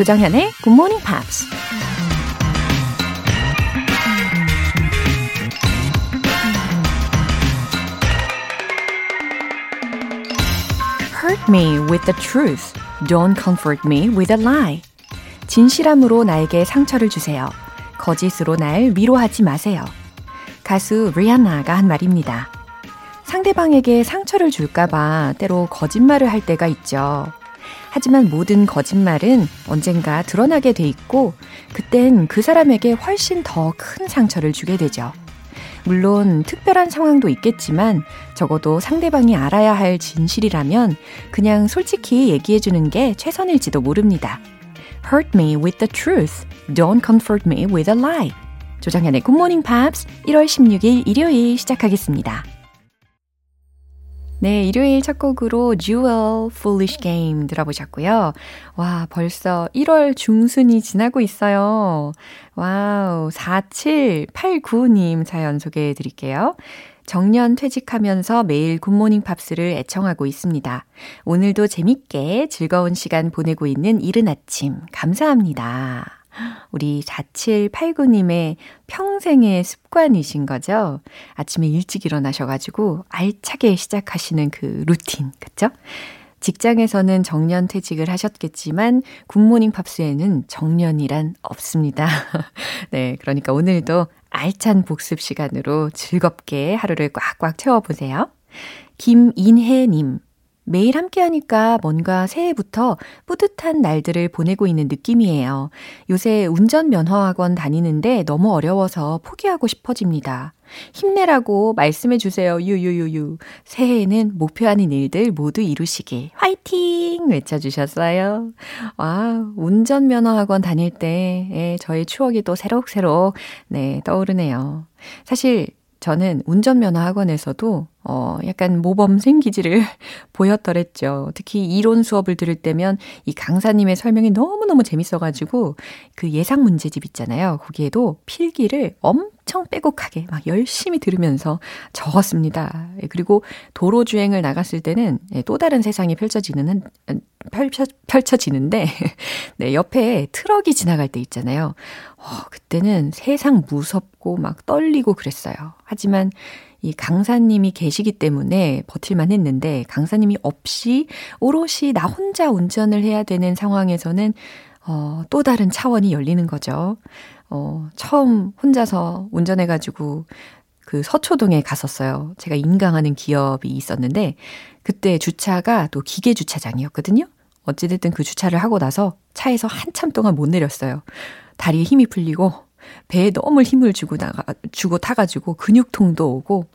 조정현의 Good Morning Pops. Hurt me with the truth. Don't comfort me with a lie. 진실함으로 나에게 상처를 주세요. 거짓으로 날 위로하지 마세요. 가수 리아나가 한 말입니다. 상대방에게 상처를 줄까봐 때로 거짓말을 할 때가 있죠. 하지만 모든 거짓말은 언젠가 드러나게 돼 있고, 그땐 그 사람에게 훨씬 더 큰 상처를 주게 되죠. 물론 특별한 상황도 있겠지만 적어도 상대방이 알아야 할 진실이라면 그냥 솔직히 얘기해 주는 게 최선일지도 모릅니다. Hurt me with the truth. Don't comfort me with a lie. Good Morning Pops 1월 16일 일요일 시작하겠습니다. 네, 일요일 첫 곡으로 Jewel Foolish Games 들어보셨고요. 와, 벌써 1월 중순이 지나고 있어요. 와우, 4789님 사연 소개해 드릴게요. 정년 퇴직하면서 매일 굿모닝 팝스를 애청하고 있습니다. 오늘도 재밌게 즐거운 시간 보내고 있는 이른 아침 감사합니다. 우리 4789님의 평생의 습관이신 거죠? 아침에 일찍 일어나셔가지고 알차게 시작하시는 그 루틴, 그쵸? 직장에서는 정년 퇴직을 하셨겠지만 굿모닝 팝스에는 정년이란 없습니다. 네, 그러니까 오늘도 알찬 복습 시간으로 즐겁게 하루를 꽉꽉 채워보세요. 김인혜님, 매일 함께 하니까 뭔가 새해부터 뿌듯한 날들을 보내고 있는 느낌이에요. 요새 운전면허학원 다니는데 너무 어려워서 포기하고 싶어집니다. 힘내라고 말씀해 주세요. 유유유유. 새해에는 목표하는 일들 모두 이루시길. 화이팅! 외쳐주셨어요. 와, 운전면허학원 다닐 때 저의 추억이 또 새록새록, 네, 떠오르네요. 사실 저는 운전면허 학원에서도 어 약간 모범생 기질을 보였더랬죠. 특히 이론 수업을 들을 때면 이 강사님의 설명이 너무너무 재밌어가지고 그 예상 문제집 있잖아요. 거기에도 필기를 엄청 빼곡하게 막 열심히 들으면서 적었습니다. 예, 그리고 도로 주행을 나갔을 때는 예, 또 다른 세상이 펼쳐지는 펼쳐, 펼쳐지는데 네, 옆에 트럭이 지나갈 때 있잖아요. 어, 그때는 세상 무섭고 막 떨리고 그랬어요. 하지만 이 강사님이 계시기 때문에 버틸만 했는데 강사님이 없이 오롯이 나 혼자 운전을 해야 되는 상황에서는 어, 또 다른 차원이 열리는 거죠. 어, 처음 혼자서 운전해가지고 그 서초동에 갔었어요. 제가 인강하는 기업이 있었는데 그때 주차가 또 기계 주차장이었거든요. 어찌됐든 그 주차를 하고 나서 차에서 한참 동안 못 내렸어요. 다리에 힘이 풀리고 배에 너무 힘을 주고 나가 주고 타가지고 근육통도 오고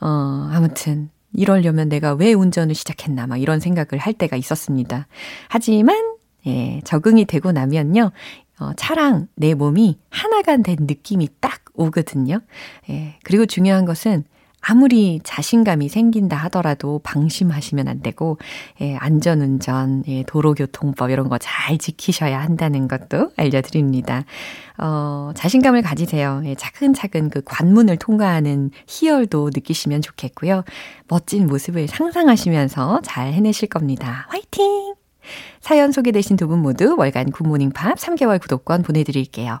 어 아무튼 이러려면 내가 왜 운전을 시작했나 막 이런 생각을 할 때가 있었습니다. 하지만 예 적응이 되고 나면요 어, 차랑 내 몸이 하나가 된 느낌이 딱 오거든요. 예 그리고 중요한 것은 아무리 자신감이 생긴다 하더라도 방심하시면 안 되고, 예, 안전운전, 예, 도로교통법 이런 거 잘 지키셔야 한다는 것도 알려드립니다. 어, 자신감을 가지세요. 예, 차근차근 그 관문을 통과하는 희열도 느끼시면 좋겠고요. 멋진 모습을 상상하시면서 잘 해내실 겁니다. 화이팅! 사연 소개되신 두 분 모두 월간 굿모닝 팝 3개월 구독권 보내드릴게요.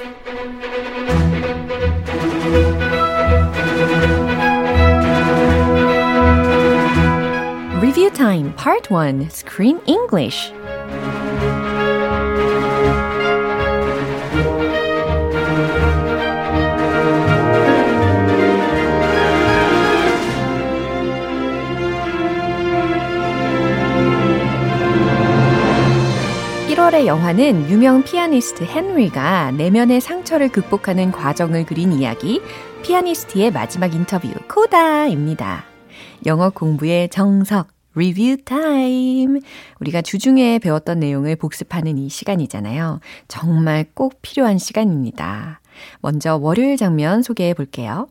Review Time Part 1 Screen English 1월의 영화는 유명 피아니스트 헨리가 내면의 상처를 극복하는 과정을 그린 이야기, 피아니스트의 마지막 인터뷰, 코다입니다. 영어 공부의 정석, 리뷰 타임. 우리가 주중에 배웠던 내용을 복습하는 이 시간이잖아요. 정말 꼭 필요한 시간입니다. 먼저 월요일 장면 소개해 볼게요.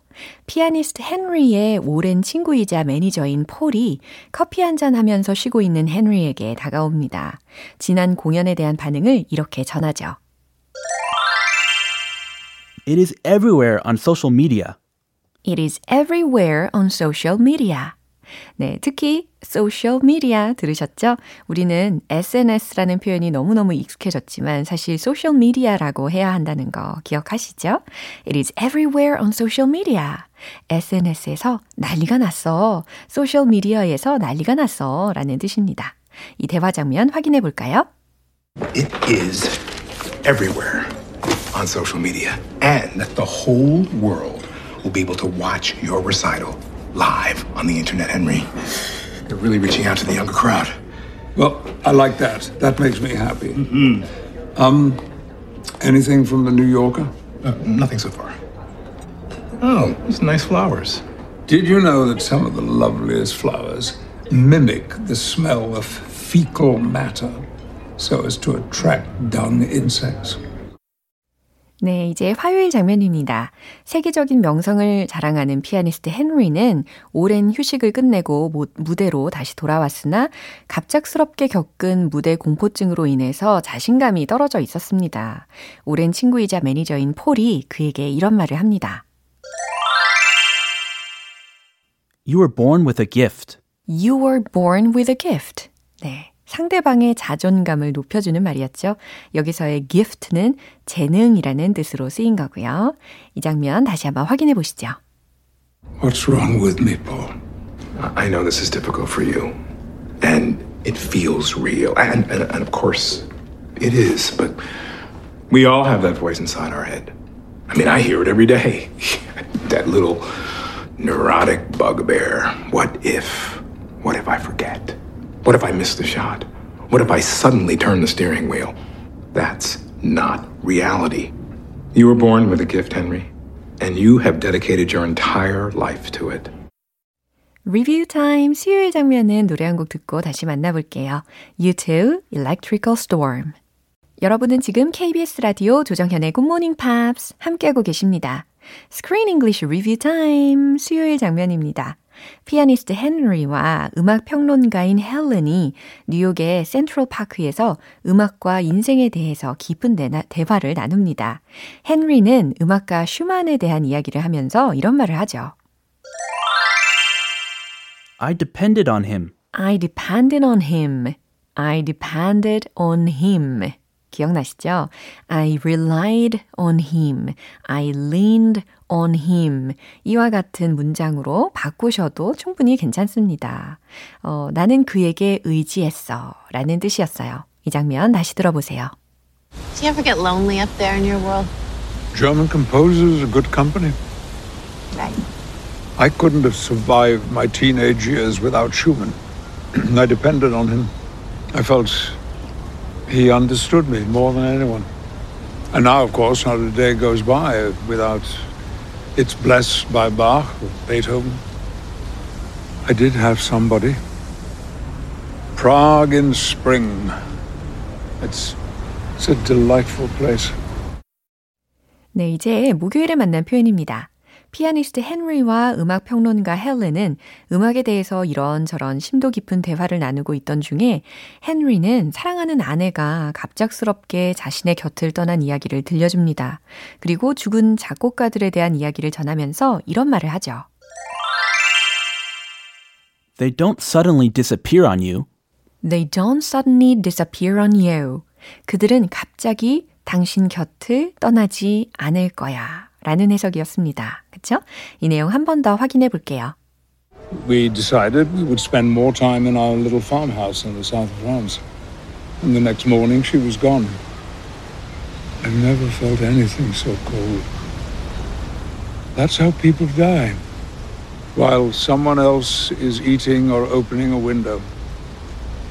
피아니스트 헨리의 오랜 친구이자 매니저인 폴이 커피 한 잔 하면서 쉬고 있는 헨리에게 다가옵니다. 지난 공연에 대한 반응을 이렇게 전하죠. It is everywhere on social media. It is everywhere on social media. 네, 특히 social media 들으셨죠? 우리는 SNS라는 표현이 너무너무 익숙해졌지만 사실 social media라고 해야 한다는 거 기억하시죠? It is everywhere on social media. SNS에서 난리가 났어. social media에서 난리가 났어. 라는 뜻입니다. 이 대화 장면 확인해 볼까요? It is everywhere on social media, and the whole world will be able to watch your recital live on the internet, Henry. They're really reaching out to the younger crowd. Well, I like that. That makes me happy. Um, anything from the New Yorker? Uh, nothing so far. Oh, these nice flowers. Did you know that some of the loveliest flowers mimic the smell of fecal matter so as to attract dung insects? 네, 이제 화요일 장면입니다. 세계적인 명성을 자랑하는 피아니스트 헨리는 오랜 휴식을 끝내고 무대로 다시 돌아왔으나 갑작스럽게 겪은 무대 공포증으로 인해서 자신감이 떨어져 있었습니다. 오랜 친구이자 매니저인 폴이 그에게 이런 말을 합니다. You were born with a gift. You were born with a gift. 네. 상대방의 자존감을 높여주는 말이었죠. 여기서의 gift는 재능이라는 뜻으로 쓰인 거고요. 이 장면 다시 한번 확인해 보시죠. What's wrong with me, Paul? I know this is difficult for you, and it feels real, and, and, and of course, it is, but we all have that voice inside our head. I mean, I hear it every day. that little neurotic bugbear. What if? What if I forget? What if I miss the shot? What if I suddenly turn the steering wheel? That's not reality. You were born with a gift, Henry, and you have dedicated your entire life to it. 리뷰 타임 수요일 장면은 노래 한 곡 듣고 다시 만나볼게요. U2 Electrical Storm. 여러분은 지금 KBS 라디오 조정현의 Good Morning Pops 함께하고 계십니다. Screen English Review Time 수요일 장면입니다. 피아니스트 헨리와 음악 평론가인 헬렌이 뉴욕의 센트럴 파크에서 음악과 인생에 대해서 깊은 대화를 나눕니다. 헨리는 음악가 슈만에 대한 이야기를 하면서 이런 말을 하죠. I depended on him. I depended on him. I depended on him. 기억나시죠? I relied on him. I leaned on him. 이와 같은 문장으로 바꾸셔도 충분히 괜찮습니다. 어, 나는 그에게 의지했어. 라는 뜻이었어요. 이 장면 다시 들어보세요. Do you ever get lonely up there in your world? German composers are good company. Right. I couldn't have survived my teenage years without Schumann. I depended on him. I felt he understood me more than anyone. And now, of course, not a day goes by without it's blessed by Bach or Beethoven. I did have somebody. Prague in spring. It's, it's a delightful place. 네, 이제 목요일에 만난 표현입니다. 피아니스트 헨리와 음악 평론가 헬렌은 음악에 대해서 이런저런 심도 깊은 대화를 나누고 있던 중에 헨리는 사랑하는 아내가 갑작스럽게 자신의 곁을 떠난 이야기를 들려줍니다. 그리고 죽은 작곡가들에 대한 이야기를 전하면서 이런 말을 하죠. They don't suddenly disappear on you. They don't suddenly disappear on you. 그들은 갑자기 당신 곁을 떠나지 않을 거야. 라는 해석이었습니다. 그쵸? 이 내용 한 번 더 확인해 볼게요. We decided we would spend more time in our little farmhouse in the south of France. And the next morning she was gone. I've never felt anything so cold. That's how people die. While someone else is eating or opening a window.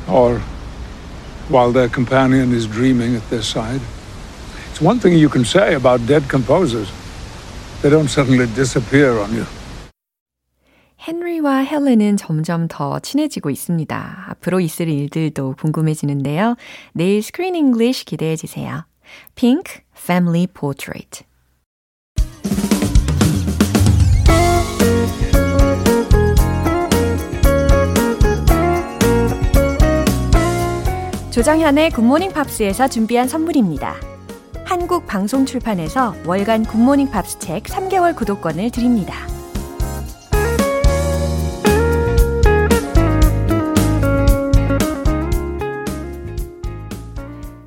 Or while their companion is dreaming at their side. It's one thing you can say about dead composers. They don't suddenly disappear on you. 헨리와 헬렌은 점점 더 친해지고 있습니다. 앞으로 있을 일들도 궁금해지는데요. 내일 스크린 잉글리쉬 기대해 주세요. Pink Family Portrait. 조정현의 굿모닝 팝스에서 준비한 선물입니다. 한국 방송 출판에서 월간 굿모닝 팝스 책 3개월 구독권을 드립니다.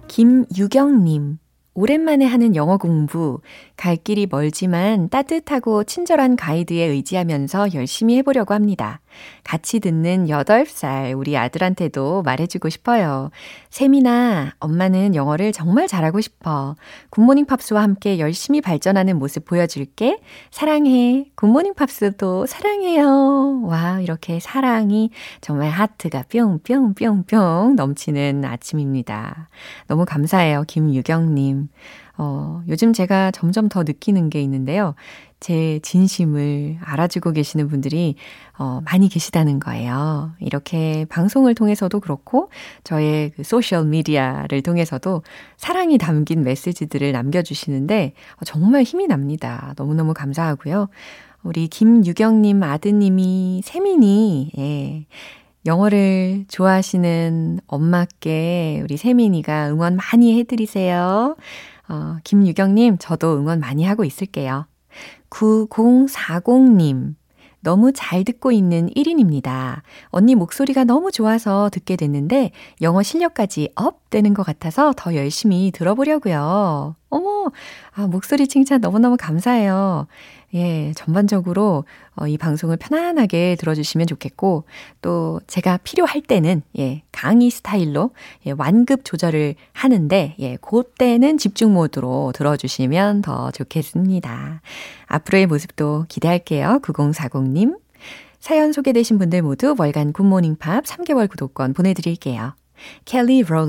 김유경님. 오랜만에 하는 영어 공부. 갈 길이 멀지만 따뜻하고 친절한 가이드에 의지하면서 열심히 해보려고 합니다. 같이 듣는 8살 우리 아들한테도 말해주고 싶어요. 세민아, 엄마는 영어를 정말 잘하고 싶어. 굿모닝 팝스와 함께 열심히 발전하는 모습 보여줄게. 사랑해. 굿모닝 팝스도 사랑해요. 와, 이렇게 사랑이 정말 하트가 뿅뿅뿅뿅 넘치는 아침입니다. 너무 감사해요. 김유경님. 어, 요즘 제가 점점 더 느끼는 게 있는데요. 제 진심을 알아주고 계시는 분들이 어, 많이 계시다는 거예요. 이렇게 방송을 통해서도 그렇고 저의 그 소셜 미디어를 통해서도 사랑이 담긴 메시지들을 남겨주시는데 어, 정말 힘이 납니다. 너무너무 감사하고요. 우리 김유경님 아드님이 세민이 예. 영어를 좋아하시는 엄마께 우리 세민이가 응원 많이 해드리세요. 어, 김유경님, 저도 응원 많이 하고 있을게요. 9040님, 너무 잘 듣고 있는 1인입니다. 언니 목소리가 너무 좋아서 듣게 됐는데 영어 실력까지 up 되는 것 같아서 더 열심히 들어보려고요. 어머, 아, 목소리 칭찬 너무너무 감사해요. 예, 전반적으로 어, 이 방송을 편안하게 들어주시면 좋겠고, 또 제가 필요할 때는, 예, 강의 스타일로, 예, 완급 조절을 하는데, 예, 그때는 집중 모드로 들어주시면 더 좋겠습니다. 앞으로의 모습도 기대할게요. 9040님. 사연 소개되신 분들 모두 월간 굿모닝 팝 3개월 구독권 보내드릴게요. 켈리 롤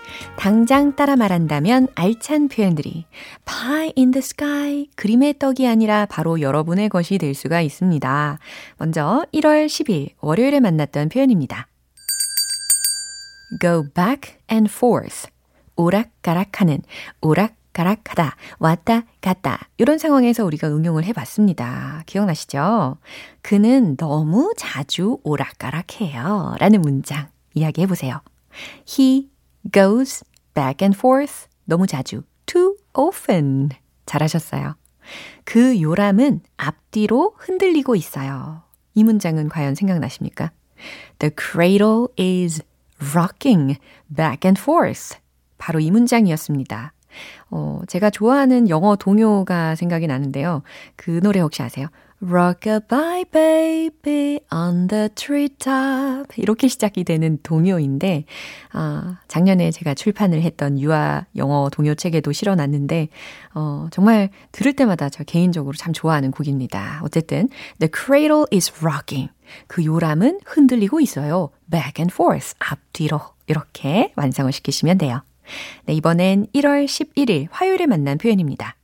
당장 따라 말한다면 알찬 표현들이 pie in the sky 그림의 떡이 아니라 바로 여러분의 것이 될 수가 있습니다. 먼저 1월 10일 월요일에 만났던 표현입니다. go back and forth 오락가락하는 오락 가락하다 왔다 갔다 이런 상황에서 우리가 응용을 해봤습니다. 기억나시죠? 그는 너무 자주 오락가락해요 라는 문장 이야기해보세요. He goes back and forth 너무 자주 too often 잘하셨어요. 그 요람은 앞뒤로 흔들리고 있어요. 이 문장은 과연 생각나십니까? The cradle is rocking back and forth. 바로 이 문장이었습니다. 어, 제가 좋아하는 영어 동요가 생각이 나는데요. 그 노래 혹시 아세요? Rockabye baby on the treetop 이렇게 시작이 되는 동요인데 아, 작년에 제가 출판을 했던 유아 영어 동요책에도 실어놨는데 어, 정말 들을 때마다 저 개인적으로 참 좋아하는 곡입니다. 어쨌든 The cradle is rocking 그 요람은 흔들리고 있어요. back and forth 앞뒤로 이렇게 완성을 시키시면 돼요. 네, 이번엔 1월 11일 화요일에 만난 표현입니다.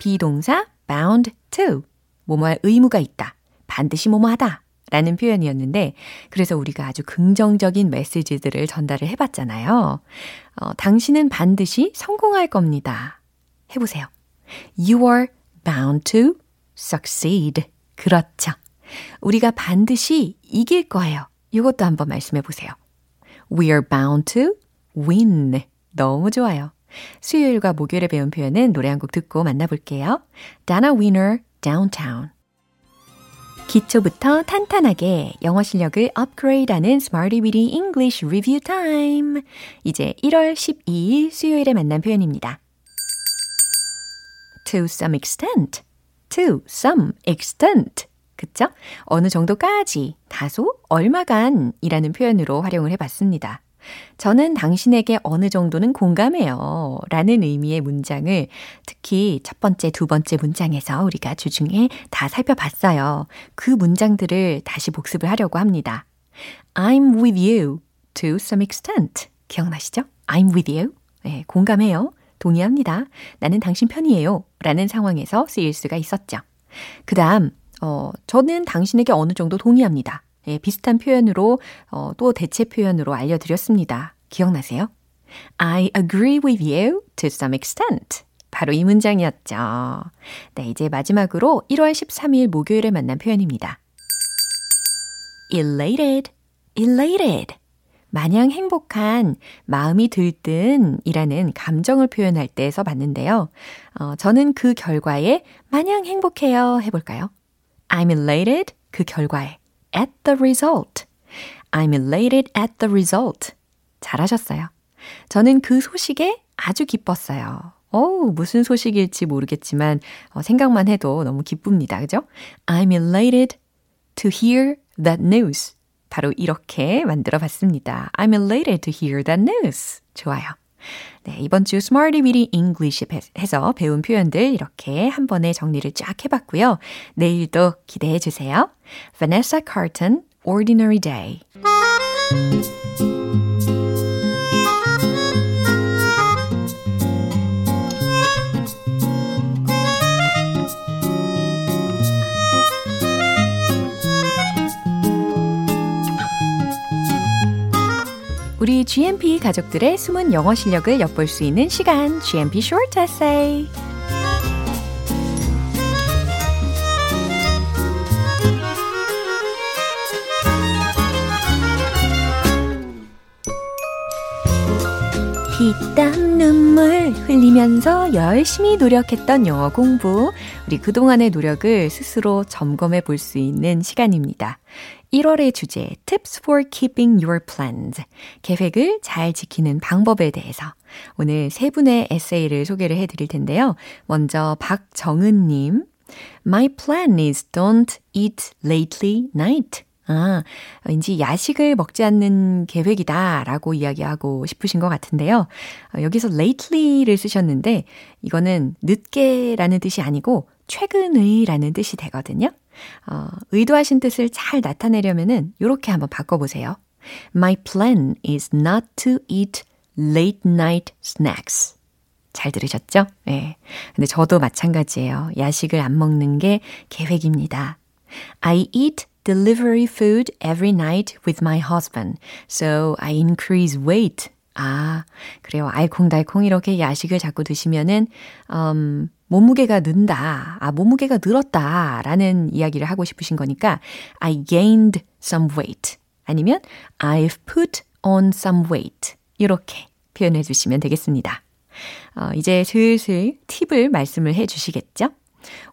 비동사 bound to. 뭐뭐할 의무가 있다. 반드시 뭐뭐하다. 라는 표현이었는데, 그래서 우리가 아주 긍정적인 메시지들을 전달을 해봤잖아요. 어, 당신은 반드시 성공할 겁니다. 해보세요. You are bound to succeed. 그렇죠. 우리가 반드시 이길 거예요. 이것도 한번 말씀해 보세요. We are bound to win. 너무 좋아요. 수요일과 목요일에 배운 표현은 노래 한 곡 듣고 만나볼게요. Dana Winner, Downtown. 기초부터 탄탄하게 영어 실력을 업그레이드하는 Smarty Weedy English Review Time. 이제 1월 12일 수요일에 만난 표현입니다. To some extent. To some extent. 그쵸? 어느 정도까지, 다소, 얼마간 이라는 표현으로 활용을 해봤습니다. 저는 당신에게 어느 정도는 공감해요. 라는 의미의 문장을 특히 첫 번째, 두 번째 문장에서 우리가 주중에 다 살펴봤어요. 그 문장들을 다시 복습을 하려고 합니다. I'm with you to some extent. 기억나시죠? I'm with you. 네, 공감해요. 동의합니다. 나는 당신 편이에요. 라는 상황에서 쓰일 수가 있었죠. 그 다음, 어, 저는 당신에게 어느 정도 동의합니다. 예, 비슷한 표현으로, 어, 또 대체 표현으로 알려드렸습니다. 기억나세요? I agree with you to some extent. 바로 이 문장이었죠. 네, 이제 마지막으로 1월 13일 목요일에 만난 표현입니다. elated, elated. 마냥 행복한, 마음이 들뜬 이라는 감정을 표현할 때 써봤는데요. 어, 저는 그 결과에 마냥 행복해요 해볼까요? I'm elated, 그 결과에. At the result. I'm elated at the result. 잘하셨어요. 저는 그 소식에 아주 기뻤어요. 어 무슨 소식일지 모르겠지만 어, 생각만 해도 너무 기쁩니다. 그죠? I'm elated to hear that news. 바로 이렇게 만들어 봤습니다. I'm elated to hear that news. 좋아요. 네, 이번 주 Smarty Weedy English 해서 배운 표현들 이렇게 한 번에 정리를 쫙 해봤고요. 내일도 기대해 주세요. Vanessa Carlton, Ordinary Day. 우리 GMP 가족들의 숨은 영어 실력을 엿볼 수 있는 시간, GMP Short Essay. 피땀 눈물 흘리면서 열심히 노력했던 영어 공부. 우리 그동안의 노력을 스스로 점검해 볼 수 있는 시간입니다. 1월의 주제 Tips for Keeping Your Plans 계획을 잘 지키는 방법에 대해서 오늘 세 분의 에세이를 소개를 해 드릴 텐데요. 먼저 박정은 님 My plan is don't eat lately night. 아, 왠지 야식을 먹지 않는 계획이다 라고 이야기하고 싶으신 것 같은데요. 여기서 lately를 쓰셨는데 이거는 늦게라는 뜻이 아니고 최근의 라는 뜻이 되거든요. 어, 의도하신 뜻을 잘 나타내려면은 이렇게 한번 바꿔보세요. My plan is not to eat late night snacks. 잘 들으셨죠? 네. 근데 저도 마찬가지예요. 야식을 안 먹는 게 계획입니다. I eat delivery food every night with my husband, so I increase weight. 아, 그래요. 알콩달콩 이렇게 야식을 자꾸 드시면은, 음, 몸무게가 는다. 아, 몸무게가 늘었다. 라는 이야기를 하고 싶으신 거니까 I gained some weight. 아니면 I've put on some weight. 이렇게 표현해 주시면 되겠습니다. 어, 이제 슬슬 팁을 말씀을 해 주시겠죠?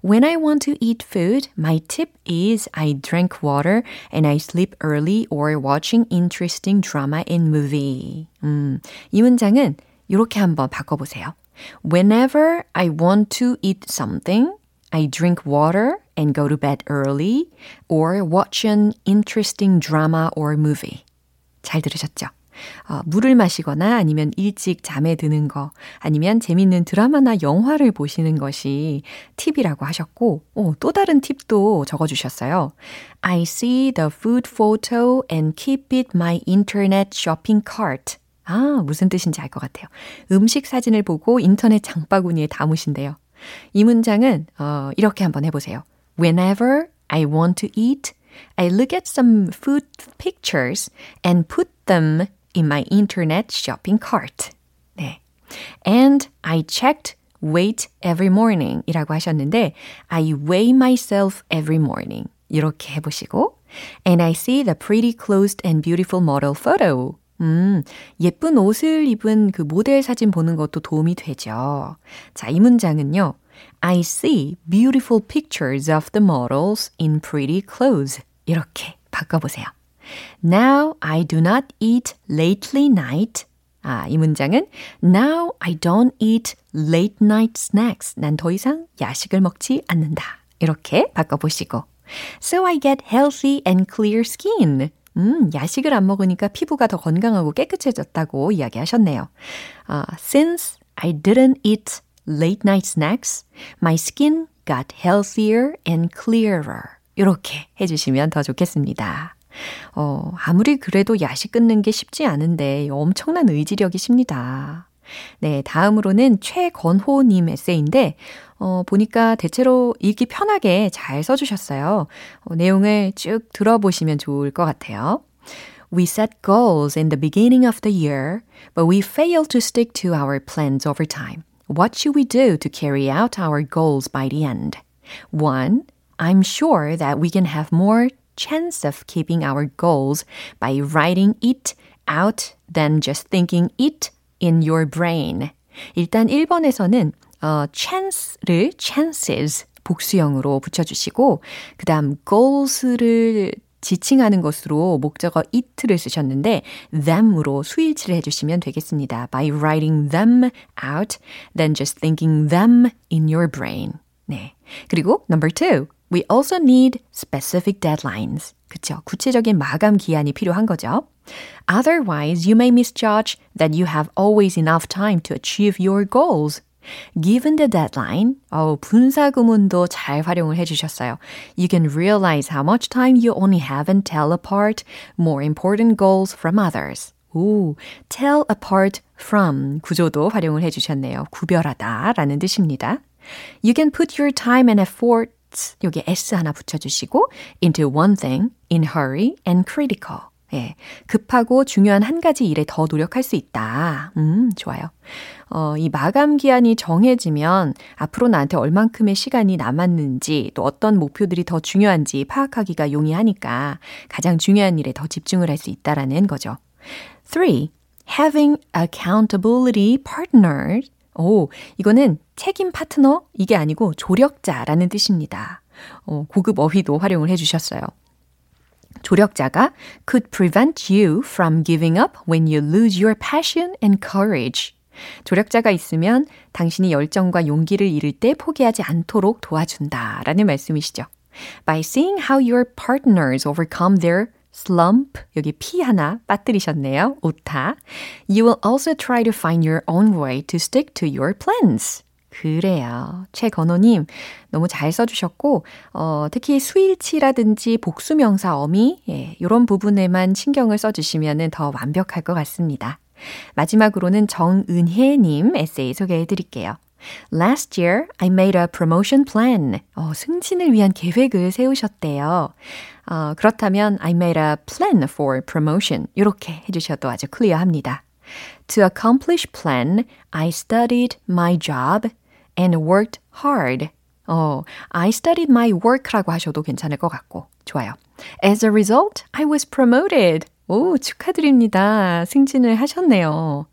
When I want to eat food, my tip is I drink water and I sleep early or watching interesting drama in movie. 음, 이 문장은 이렇게 한번 바꿔보세요. Whenever I want to eat something, I drink water and go to bed early or watch an interesting drama or movie. 잘 들으셨죠? 어, 물을 마시거나 아니면 일찍 잠에 드는 거 아니면 재밌는 드라마나 영화를 보시는 것이 팁이라고 하셨고 오, 또 다른 팁도 적어주셨어요. I see the food photo and keep it my internet shopping cart. 아, 무슨 뜻인지 알 것 같아요. 음식 사진을 보고 인터넷 장바구니에 담으신대요. 이 문장은 어, 이렇게 한번 해보세요. Whenever I want to eat, I look at some food pictures and put them in my internet shopping cart. 네. And I checked weight every morning 이라고 하셨는데 I weigh myself every morning. 이렇게 해보시고 And I see the pretty clothed and beautiful model photo. 음, 예쁜 옷을 입은 그 모델 사진 보는 것도 도움이 되죠. 자, 이 문장은요. I see beautiful pictures of the models in pretty clothes. 이렇게 바꿔보세요. Now I do not eat lately night. 아, 이 문장은 Now I don't eat late night snacks. 난 더 이상 야식을 먹지 않는다. 이렇게 바꿔보시고 So I get healthy and clear skin. 음, 야식을 안 먹으니까 피부가 더 건강하고 깨끗해졌다고 이야기하셨네요. Uh, since I didn't eat late night snacks, my skin got healthier and clearer. 이렇게 해주시면 더 좋겠습니다. 어, 아무리 그래도 야식 끊는 게 쉽지 않은데 엄청난 의지력이십니다. 네, 다음으로는 최건호님 에세이인데, 어, 보니까 대체로 읽기 편하게 잘 써주셨어요. 어, 내용을 쭉 들어보시면 좋을 것 같아요. We set goals in the beginning of the year, but we fail to stick to our plans over time. What should we do to carry out our goals by the end? 1. I'm sure that we can have more chance of keeping our goals by writing it out than just thinking it in your brain. 일단 1번에서는 어, chance를 chances 복수형으로 붙여주시고 그 다음 goals를 지칭하는 것으로 목적어 it를 쓰셨는데 them으로 수일치를 해주시면 되겠습니다. By writing them out, then just thinking them in your brain. 네. 그리고 number two, we also need specific deadlines. 그쵸. 구체적인 마감 기한이 필요한 거죠. Otherwise, you may misjudge that you have always enough time to achieve your goals. Given the deadline, 어, 분사구문도 잘 활용을 해주셨어요. You can realize how much time you only have and tell apart more important goals from others. 오, tell apart from 구조도 활용을 해주셨네요. 구별하다 라는 뜻입니다. You can put your time and effort 여기 s 하나 붙여주시고 into one thing in hurry and critical. 예, 급하고 중요한 한 가지 일에 더 노력할 수 있다. 음, 좋아요. 어, 이 마감 기한이 정해지면 앞으로 나한테 얼만큼의 시간이 남았는지 또 어떤 목표들이 더 중요한지 파악하기가 용이하니까 가장 중요한 일에 더 집중을 할 수 있다라는 거죠. 3. Having accountability partners. 오, 이거는 책임 파트너? 이게 아니고 조력자라는 뜻입니다. 어, 고급 어휘도 활용을 해 주셨어요. 조력자가 could prevent you from giving up when you lose your passion and courage. 조력자가 있으면 당신이 열정과 용기를 잃을 때 포기하지 않도록 도와준다 라는 말씀이시죠. By seeing how your partners overcome their slump, 여기 P 하나 빠뜨리셨네요. 오타. You will also try to find your own way to stick to your plans. 그래요. 최건호님, 너무 잘 써주셨고, 어, 특히 수일치라든지 복수명사 어미, 예, 이런 부분에만 신경을 써주시면 더 완벽할 것 같습니다. 마지막으로는 정은혜님 에세이 소개해 드릴게요. Last year, I made a promotion plan. 어, 승진을 위한 계획을 세우셨대요. 어, 그렇다면 I made a plan for promotion. 이렇게 해주셔도 아주 클리어합니다. To accomplish plan, I studied my job and worked hard. 어, I studied my work라고 하셔도 괜찮을 것 같고. 좋아요. As a result, I was promoted. 오, 축하드립니다. 승진을 하셨네요.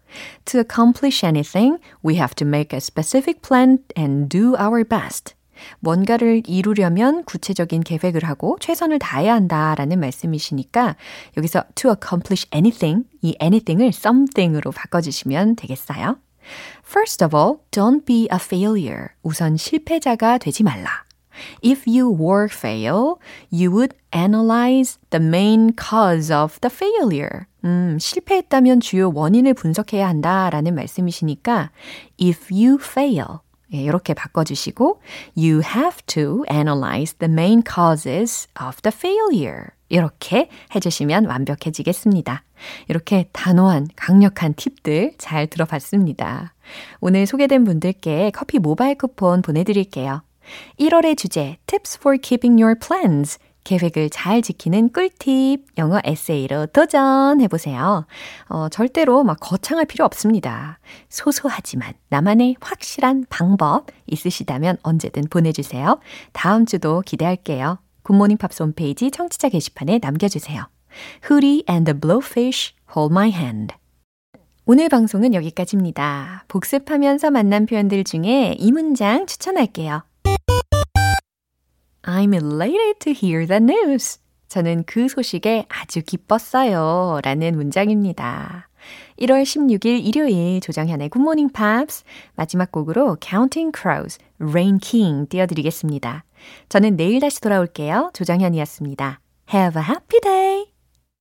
To accomplish anything, we have to make a specific plan and do our best. 뭔가를 이루려면 구체적인 계획을 하고 최선을 다해야 한다라는 말씀이시니까 여기서 to accomplish anything, 이 anything을 something으로 바꿔주시면 되겠어요. First of all, don't be a failure. 우선 실패자가 되지 말라. If you were fail, you would analyze the main cause of the failure. 음, 실패했다면 주요 원인을 분석해야 한다라는 말씀이시니까 if you fail 예, 이렇게 바꿔주시고 you have to analyze the main causes of the failure. 이렇게 해주시면 완벽해지겠습니다. 이렇게 단호한 강력한 팁들 잘 들어봤습니다. 오늘 소개된 분들께 커피 모바일 쿠폰 보내드릴게요. 1월의 주제 Tips for Keeping Your Plans 계획을 잘 지키는 꿀팁 영어 에세이로 도전해보세요. 어, 절대로 막 거창할 필요 없습니다. 소소하지만 나만의 확실한 방법 있으시다면 언제든 보내주세요. 다음 주도 기대할게요. 굿모닝 팝스 홈페이지 청취자 게시판에 남겨주세요. Hootie and the Blowfish Hold My Hand 오늘 방송은 여기까지입니다. 복습하면서 만난 표현들 중에 이 문장 추천할게요. I'm elated to hear the news. 저는 그 소식에 아주 기뻤어요. 라는 문장입니다. 1월 16일 일요일 조정현의 Good Morning Pops 마지막 곡으로 Counting Crows, Rain King 띄워드리겠습니다. 저는 내일 다시 돌아올게요. 조정현이었습니다. Have a happy day!